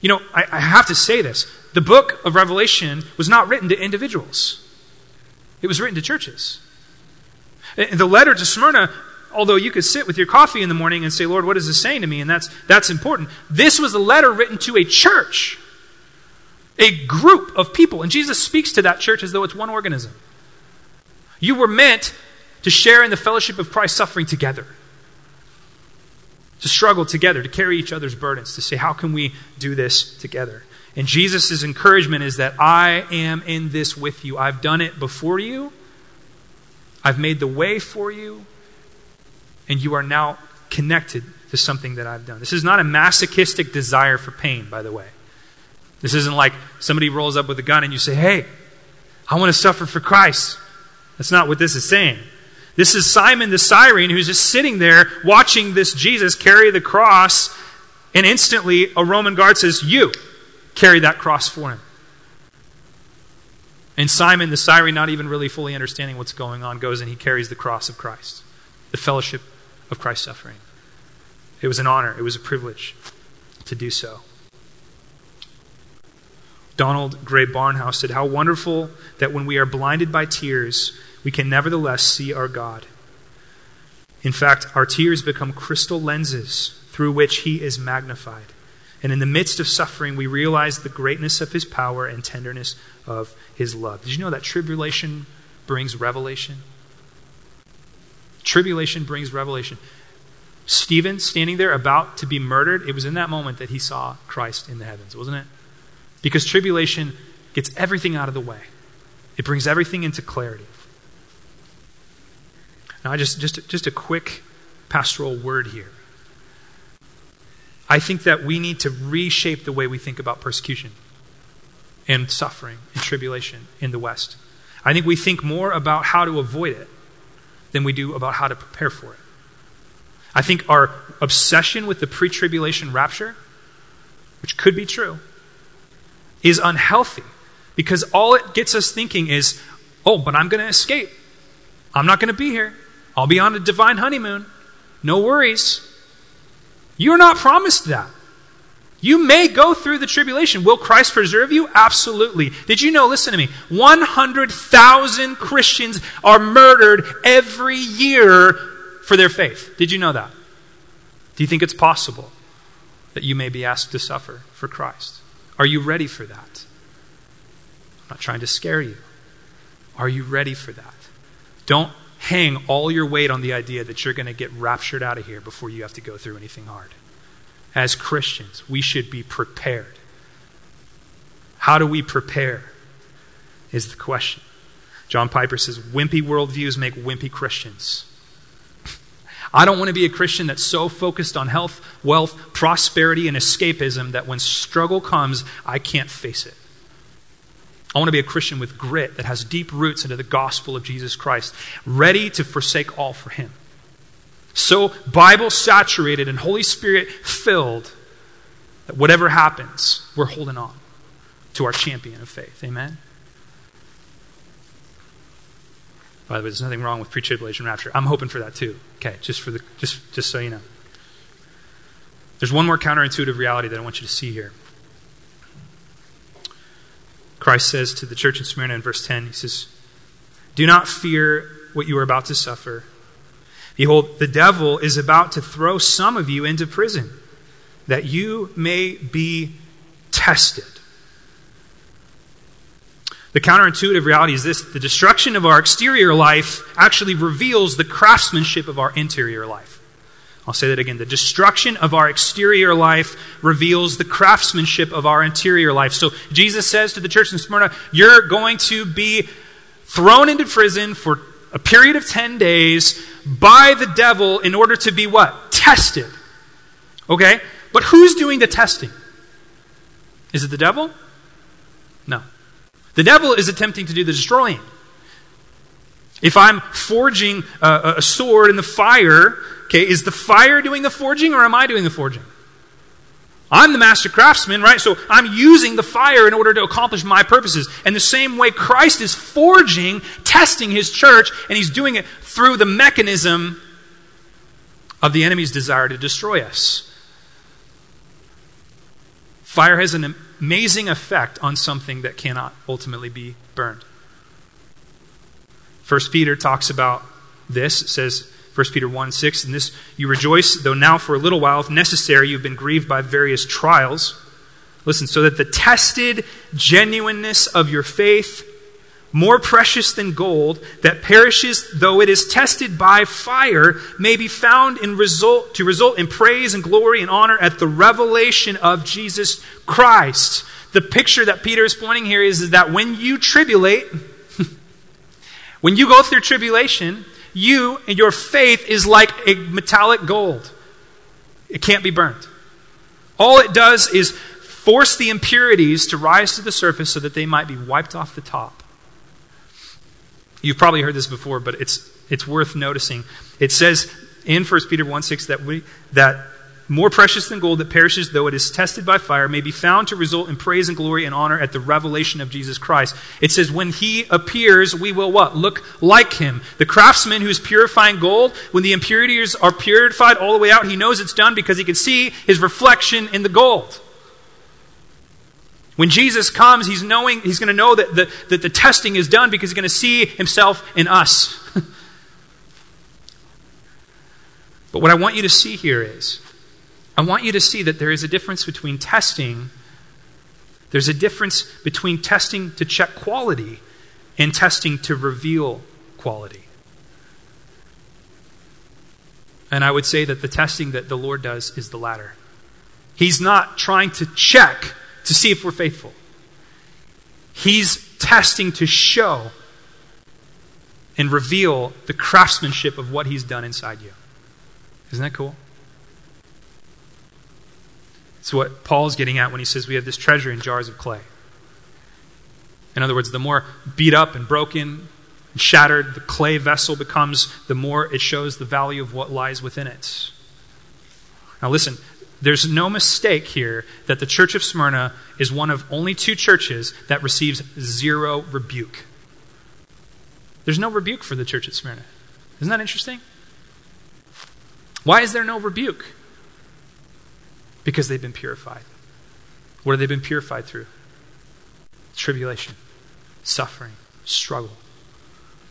You know, I, I have to say this the book of Revelation was not written to individuals, it was written to churches. The letter to Smyrna, although you could sit with your coffee in the morning and say, Lord, what is this saying to me? And that's, that's important. This was a letter written to a church, a group of people. And Jesus speaks to that church as though it's one organism. You were meant to share in the fellowship of Christ's suffering together, to struggle together, to carry each other's burdens, to say, how can we do this together? And Jesus' encouragement is that I am in this with you. I've done it before you, I've made the way for you, and you are now connected to something that I've done. This is not a masochistic desire for pain, by the way. This isn't like somebody rolls up with a gun and you say, hey, I want to suffer for Christ. That's not what this is saying. This is Simon the Cyrene who's just sitting there watching this Jesus carry the cross, and instantly a Roman guard says, You carry that cross for him. And Simon the Cyrene, not even really fully understanding what's going on, goes and he carries the cross of Christ, the fellowship of Christ's suffering. It was an honor, it was a privilege to do so. Donald Grey Barnhouse said, How wonderful that when we are blinded by tears, we can nevertheless see our God. In fact, our tears become crystal lenses through which He is magnified. And in the midst of suffering, we realize the greatness of His power and tenderness of His love. Did you know that tribulation brings revelation? Tribulation brings revelation. Stephen, standing there about to be murdered, it was in that moment that he saw Christ in the heavens, wasn't it? Because tribulation gets everything out of the way, it brings everything into clarity. Now, just, just, just a quick pastoral word here. I think that we need to reshape the way we think about persecution and suffering and tribulation in the West. I think we think more about how to avoid it than we do about how to prepare for it. I think our obsession with the pre tribulation rapture, which could be true, is unhealthy because all it gets us thinking is, oh, but I'm going to escape. I'm not going to be here. I'll be on a divine honeymoon. No worries. You're not promised that. You may go through the tribulation. Will Christ preserve you? Absolutely. Did you know, listen to me, 100,000 Christians are murdered every year for their faith. Did you know that? Do you think it's possible that you may be asked to suffer for Christ? Are you ready for that? I'm not trying to scare you. Are you ready for that? Don't hang all your weight on the idea that you're going to get raptured out of here before you have to go through anything hard. As Christians, we should be prepared. How do we prepare? Is the question. John Piper says wimpy worldviews make wimpy Christians. I don't want to be a Christian that's so focused on health, wealth, prosperity, and escapism that when struggle comes, I can't face it. I want to be a Christian with grit that has deep roots into the gospel of Jesus Christ, ready to forsake all for Him. So Bible saturated and Holy Spirit filled that whatever happens, we're holding on to our champion of faith. Amen? By the way, there's nothing wrong with pre-tribulation rapture. I'm hoping for that too. Okay, just for the just just so you know. There's one more counterintuitive reality that I want you to see here. Christ says to the church in Smyrna in verse 10, He says, Do not fear what you are about to suffer. Behold, the devil is about to throw some of you into prison, that you may be tested. The counterintuitive reality is this the destruction of our exterior life actually reveals the craftsmanship of our interior life. I'll say that again. The destruction of our exterior life reveals the craftsmanship of our interior life. So Jesus says to the church in Smyrna, You're going to be thrown into prison for a period of 10 days by the devil in order to be what? Tested. Okay? But who's doing the testing? Is it the devil? No. The devil is attempting to do the destroying. If I'm forging a, a sword in the fire, Okay, is the fire doing the forging or am I doing the forging? I'm the master craftsman, right? So I'm using the fire in order to accomplish my purposes. And the same way Christ is forging, testing his church, and he's doing it through the mechanism of the enemy's desire to destroy us. Fire has an amazing effect on something that cannot ultimately be burned. First Peter talks about this. It says, 1 Peter 1 6, in this you rejoice, though now for a little while, if necessary, you've been grieved by various trials. Listen, so that the tested genuineness of your faith, more precious than gold, that perishes though it is tested by fire, may be found in result, to result in praise and glory and honor at the revelation of Jesus Christ. The picture that Peter is pointing here is, is that when you tribulate, when you go through tribulation, you and your faith is like a metallic gold. It can't be burnt. All it does is force the impurities to rise to the surface so that they might be wiped off the top. You've probably heard this before, but it's, it's worth noticing. It says in 1 Peter 1 6 that, we, that more precious than gold that perishes though it is tested by fire, may be found to result in praise and glory and honor at the revelation of Jesus Christ. It says, when he appears, we will what? Look like him. The craftsman who's purifying gold, when the impurities are purified all the way out, he knows it's done because he can see his reflection in the gold. When Jesus comes, he's knowing, he's going to know that the, that the testing is done because he's going to see himself in us. but what I want you to see here is I want you to see that there is a difference between testing, there's a difference between testing to check quality and testing to reveal quality. And I would say that the testing that the Lord does is the latter. He's not trying to check to see if we're faithful, He's testing to show and reveal the craftsmanship of what He's done inside you. Isn't that cool? It's what Paul's getting at when he says we have this treasure in jars of clay. In other words, the more beat up and broken and shattered the clay vessel becomes, the more it shows the value of what lies within it. Now, listen, there's no mistake here that the church of Smyrna is one of only two churches that receives zero rebuke. There's no rebuke for the church at Smyrna. Isn't that interesting? Why is there no rebuke? Because they've been purified. What have they been purified through? Tribulation, suffering, struggle.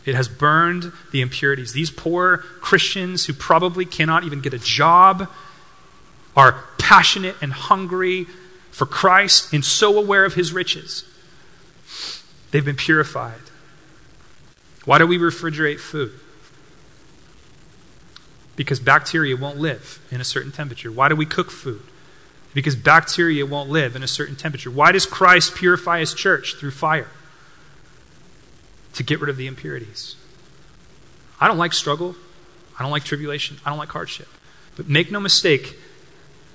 It has burned the impurities. These poor Christians who probably cannot even get a job are passionate and hungry for Christ and so aware of his riches. They've been purified. Why do we refrigerate food? Because bacteria won't live in a certain temperature. Why do we cook food? Because bacteria won't live in a certain temperature. Why does Christ purify his church through fire? To get rid of the impurities. I don't like struggle. I don't like tribulation. I don't like hardship. But make no mistake,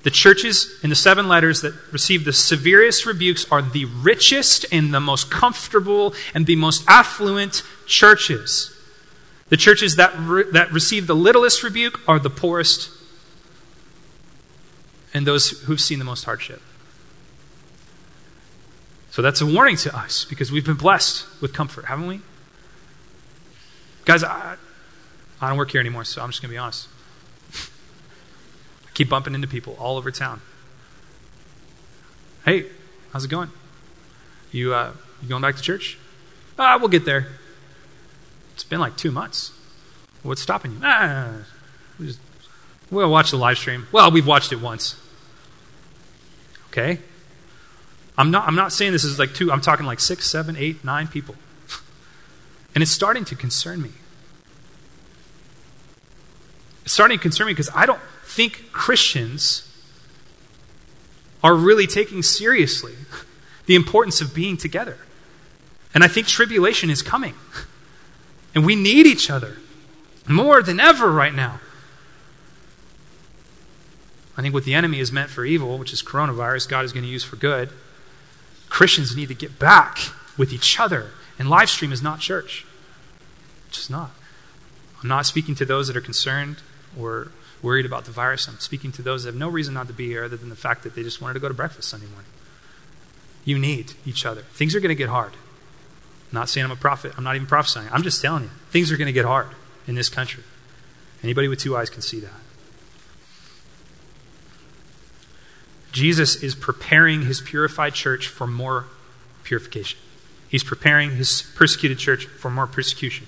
the churches in the seven letters that receive the severest rebukes are the richest and the most comfortable and the most affluent churches. The churches that, re- that receive the littlest rebuke are the poorest and those who've seen the most hardship. So that's a warning to us because we've been blessed with comfort, haven't we? Guys, I, I don't work here anymore, so I'm just going to be honest. I keep bumping into people all over town. Hey, how's it going? You, uh, you going back to church? Ah, we'll get there. It's been like two months. What's stopping you? Ah, we just, we'll watch the live stream. Well, we've watched it once. Okay? I'm not, I'm not saying this is like two, I'm talking like six, seven, eight, nine people. And it's starting to concern me. It's starting to concern me because I don't think Christians are really taking seriously the importance of being together. And I think tribulation is coming. And we need each other more than ever right now. I think what the enemy is meant for evil, which is coronavirus, God is going to use for good. Christians need to get back with each other. And live stream is not church. It's just not. I'm not speaking to those that are concerned or worried about the virus. I'm speaking to those that have no reason not to be here other than the fact that they just wanted to go to breakfast Sunday morning. You need each other. Things are going to get hard. I'm not saying I'm a prophet. I'm not even prophesying. I'm just telling you. Things are going to get hard in this country. Anybody with two eyes can see that. Jesus is preparing his purified church for more purification. He's preparing his persecuted church for more persecution.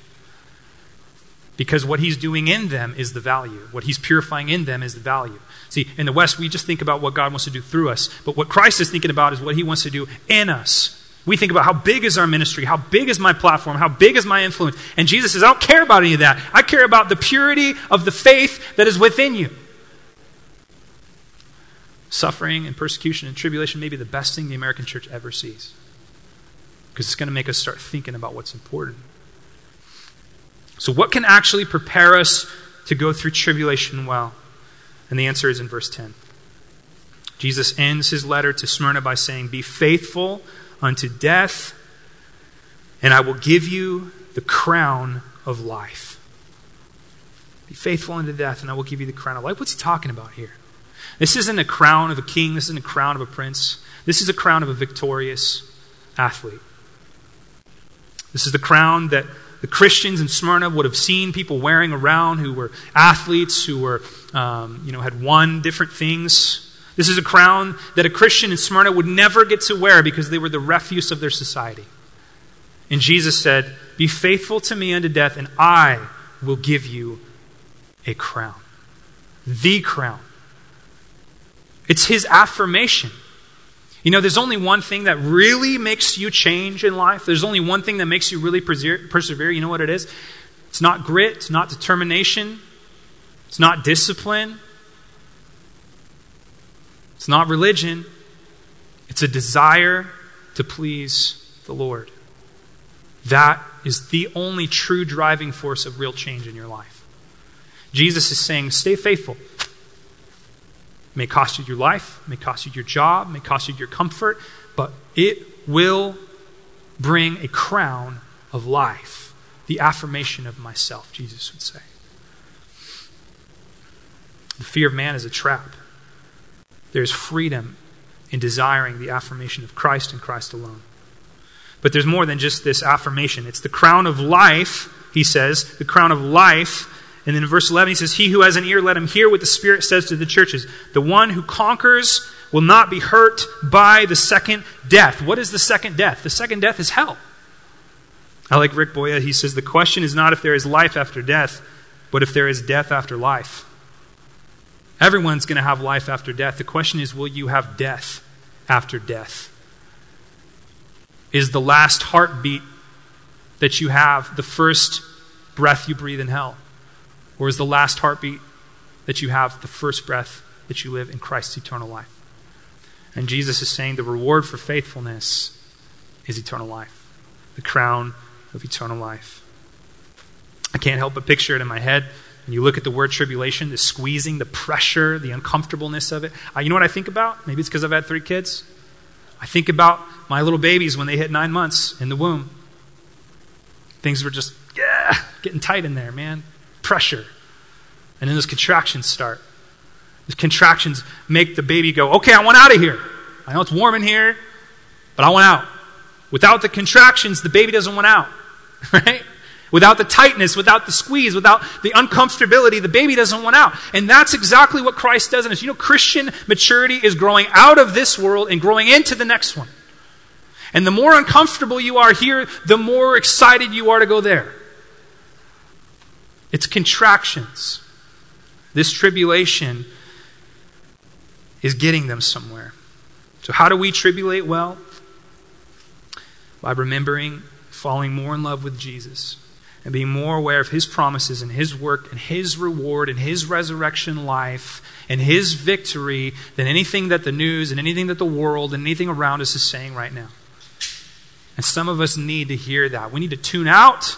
Because what he's doing in them is the value. What he's purifying in them is the value. See, in the West, we just think about what God wants to do through us. But what Christ is thinking about is what he wants to do in us. We think about how big is our ministry? How big is my platform? How big is my influence? And Jesus says, I don't care about any of that. I care about the purity of the faith that is within you. Suffering and persecution and tribulation may be the best thing the American church ever sees. Because it's going to make us start thinking about what's important. So, what can actually prepare us to go through tribulation well? And the answer is in verse 10. Jesus ends his letter to Smyrna by saying, Be faithful unto death, and I will give you the crown of life. Be faithful unto death, and I will give you the crown of life. What's he talking about here? This isn't a crown of a king, this isn't a crown of a prince. This is a crown of a victorious athlete. This is the crown that the Christians in Smyrna would have seen people wearing around who were athletes, who were, um, you know, had won different things. This is a crown that a Christian in Smyrna would never get to wear because they were the refuse of their society. And Jesus said, Be faithful to me unto death, and I will give you a crown. The crown. It's his affirmation. You know, there's only one thing that really makes you change in life. There's only one thing that makes you really persevere. You know what it is? It's not grit, it's not determination, it's not discipline, it's not religion. It's a desire to please the Lord. That is the only true driving force of real change in your life. Jesus is saying, stay faithful may cost you your life, may cost you your job, may cost you your comfort, but it will bring a crown of life, the affirmation of myself, Jesus would say. The fear of man is a trap. There's freedom in desiring the affirmation of Christ and Christ alone. But there's more than just this affirmation. It's the crown of life, he says, the crown of life and then in verse 11, he says, He who has an ear, let him hear what the Spirit says to the churches. The one who conquers will not be hurt by the second death. What is the second death? The second death is hell. I like Rick Boya. He says, The question is not if there is life after death, but if there is death after life. Everyone's going to have life after death. The question is, will you have death after death? Is the last heartbeat that you have the first breath you breathe in hell? Or is the last heartbeat that you have the first breath that you live in Christ's eternal life? And Jesus is saying the reward for faithfulness is eternal life, the crown of eternal life. I can't help but picture it in my head. When you look at the word tribulation, the squeezing, the pressure, the uncomfortableness of it. Uh, you know what I think about? Maybe it's because I've had three kids. I think about my little babies when they hit nine months in the womb. Things were just, yeah, getting tight in there, man pressure. And then those contractions start. These contractions make the baby go, okay, I want out of here. I know it's warm in here, but I want out. Without the contractions, the baby doesn't want out, right? Without the tightness, without the squeeze, without the uncomfortability, the baby doesn't want out. And that's exactly what Christ does in us. You know, Christian maturity is growing out of this world and growing into the next one. And the more uncomfortable you are here, the more excited you are to go there. It's contractions. This tribulation is getting them somewhere. So, how do we tribulate? Well, by remembering, falling more in love with Jesus, and being more aware of His promises and His work and His reward and His resurrection life and His victory than anything that the news and anything that the world and anything around us is saying right now. And some of us need to hear that. We need to tune out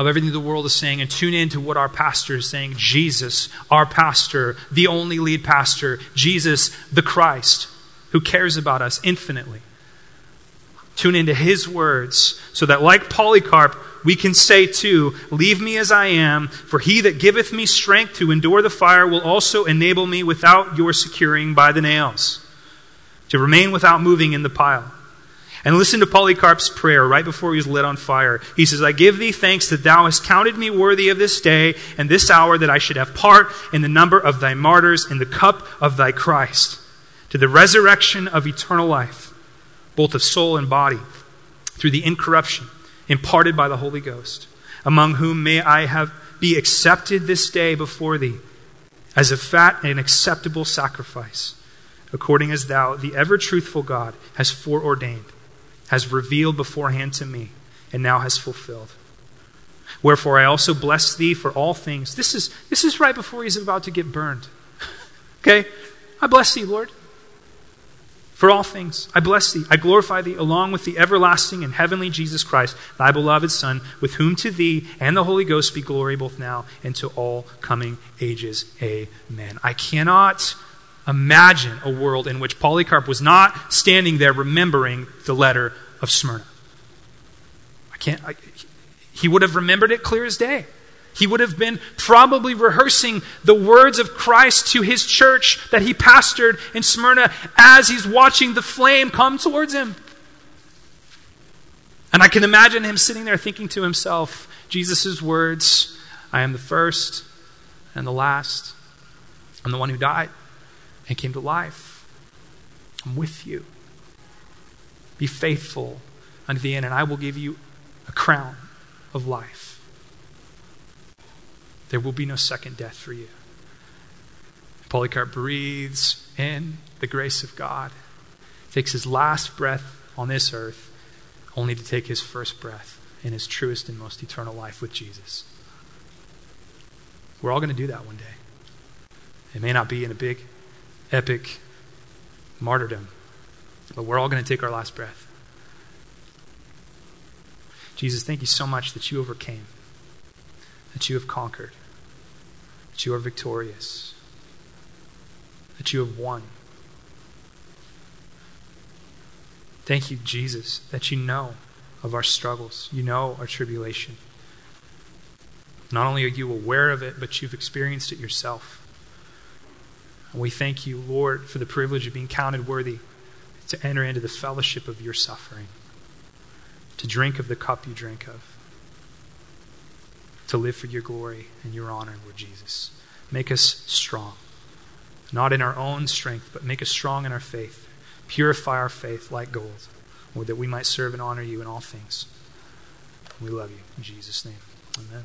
of everything the world is saying and tune in to what our pastor is saying. Jesus, our pastor, the only lead pastor, Jesus, the Christ, who cares about us infinitely. Tune into his words so that, like Polycarp, we can say too, Leave me as I am, for he that giveth me strength to endure the fire will also enable me without your securing by the nails, to remain without moving in the pile. And listen to Polycarp's prayer right before he was lit on fire. He says, I give thee thanks that thou hast counted me worthy of this day and this hour that I should have part in the number of thy martyrs in the cup of thy Christ, to the resurrection of eternal life, both of soul and body, through the incorruption imparted by the Holy Ghost, among whom may I have be accepted this day before thee as a fat and acceptable sacrifice, according as thou, the ever truthful God, has foreordained has revealed beforehand to me, and now has fulfilled. Wherefore I also bless thee for all things. This is, this is right before he's about to get burned. okay? I bless thee, Lord. For all things, I bless thee. I glorify thee along with the everlasting and heavenly Jesus Christ, thy beloved Son, with whom to thee and the Holy Ghost be glory both now and to all coming ages. Amen. I cannot imagine a world in which Polycarp was not standing there remembering the letter of Smyrna. I can't, I, he would have remembered it clear as day. He would have been probably rehearsing the words of Christ to his church that he pastored in Smyrna as he's watching the flame come towards him. And I can imagine him sitting there thinking to himself, Jesus' words I am the first and the last. I'm the one who died and came to life. I'm with you. Be faithful unto the end, and I will give you a crown of life. There will be no second death for you. Polycarp breathes in the grace of God, takes his last breath on this earth, only to take his first breath in his truest and most eternal life with Jesus. We're all going to do that one day. It may not be in a big epic martyrdom. But we're all going to take our last breath. Jesus, thank you so much that you overcame, that you have conquered, that you are victorious, that you have won. Thank you, Jesus, that you know of our struggles, you know our tribulation. Not only are you aware of it, but you've experienced it yourself. And we thank you, Lord, for the privilege of being counted worthy to enter into the fellowship of your suffering, to drink of the cup you drink of, to live for your glory and your honor, Lord Jesus. Make us strong, not in our own strength, but make us strong in our faith. Purify our faith like gold, Lord, that we might serve and honor you in all things. We love you. In Jesus' name, amen.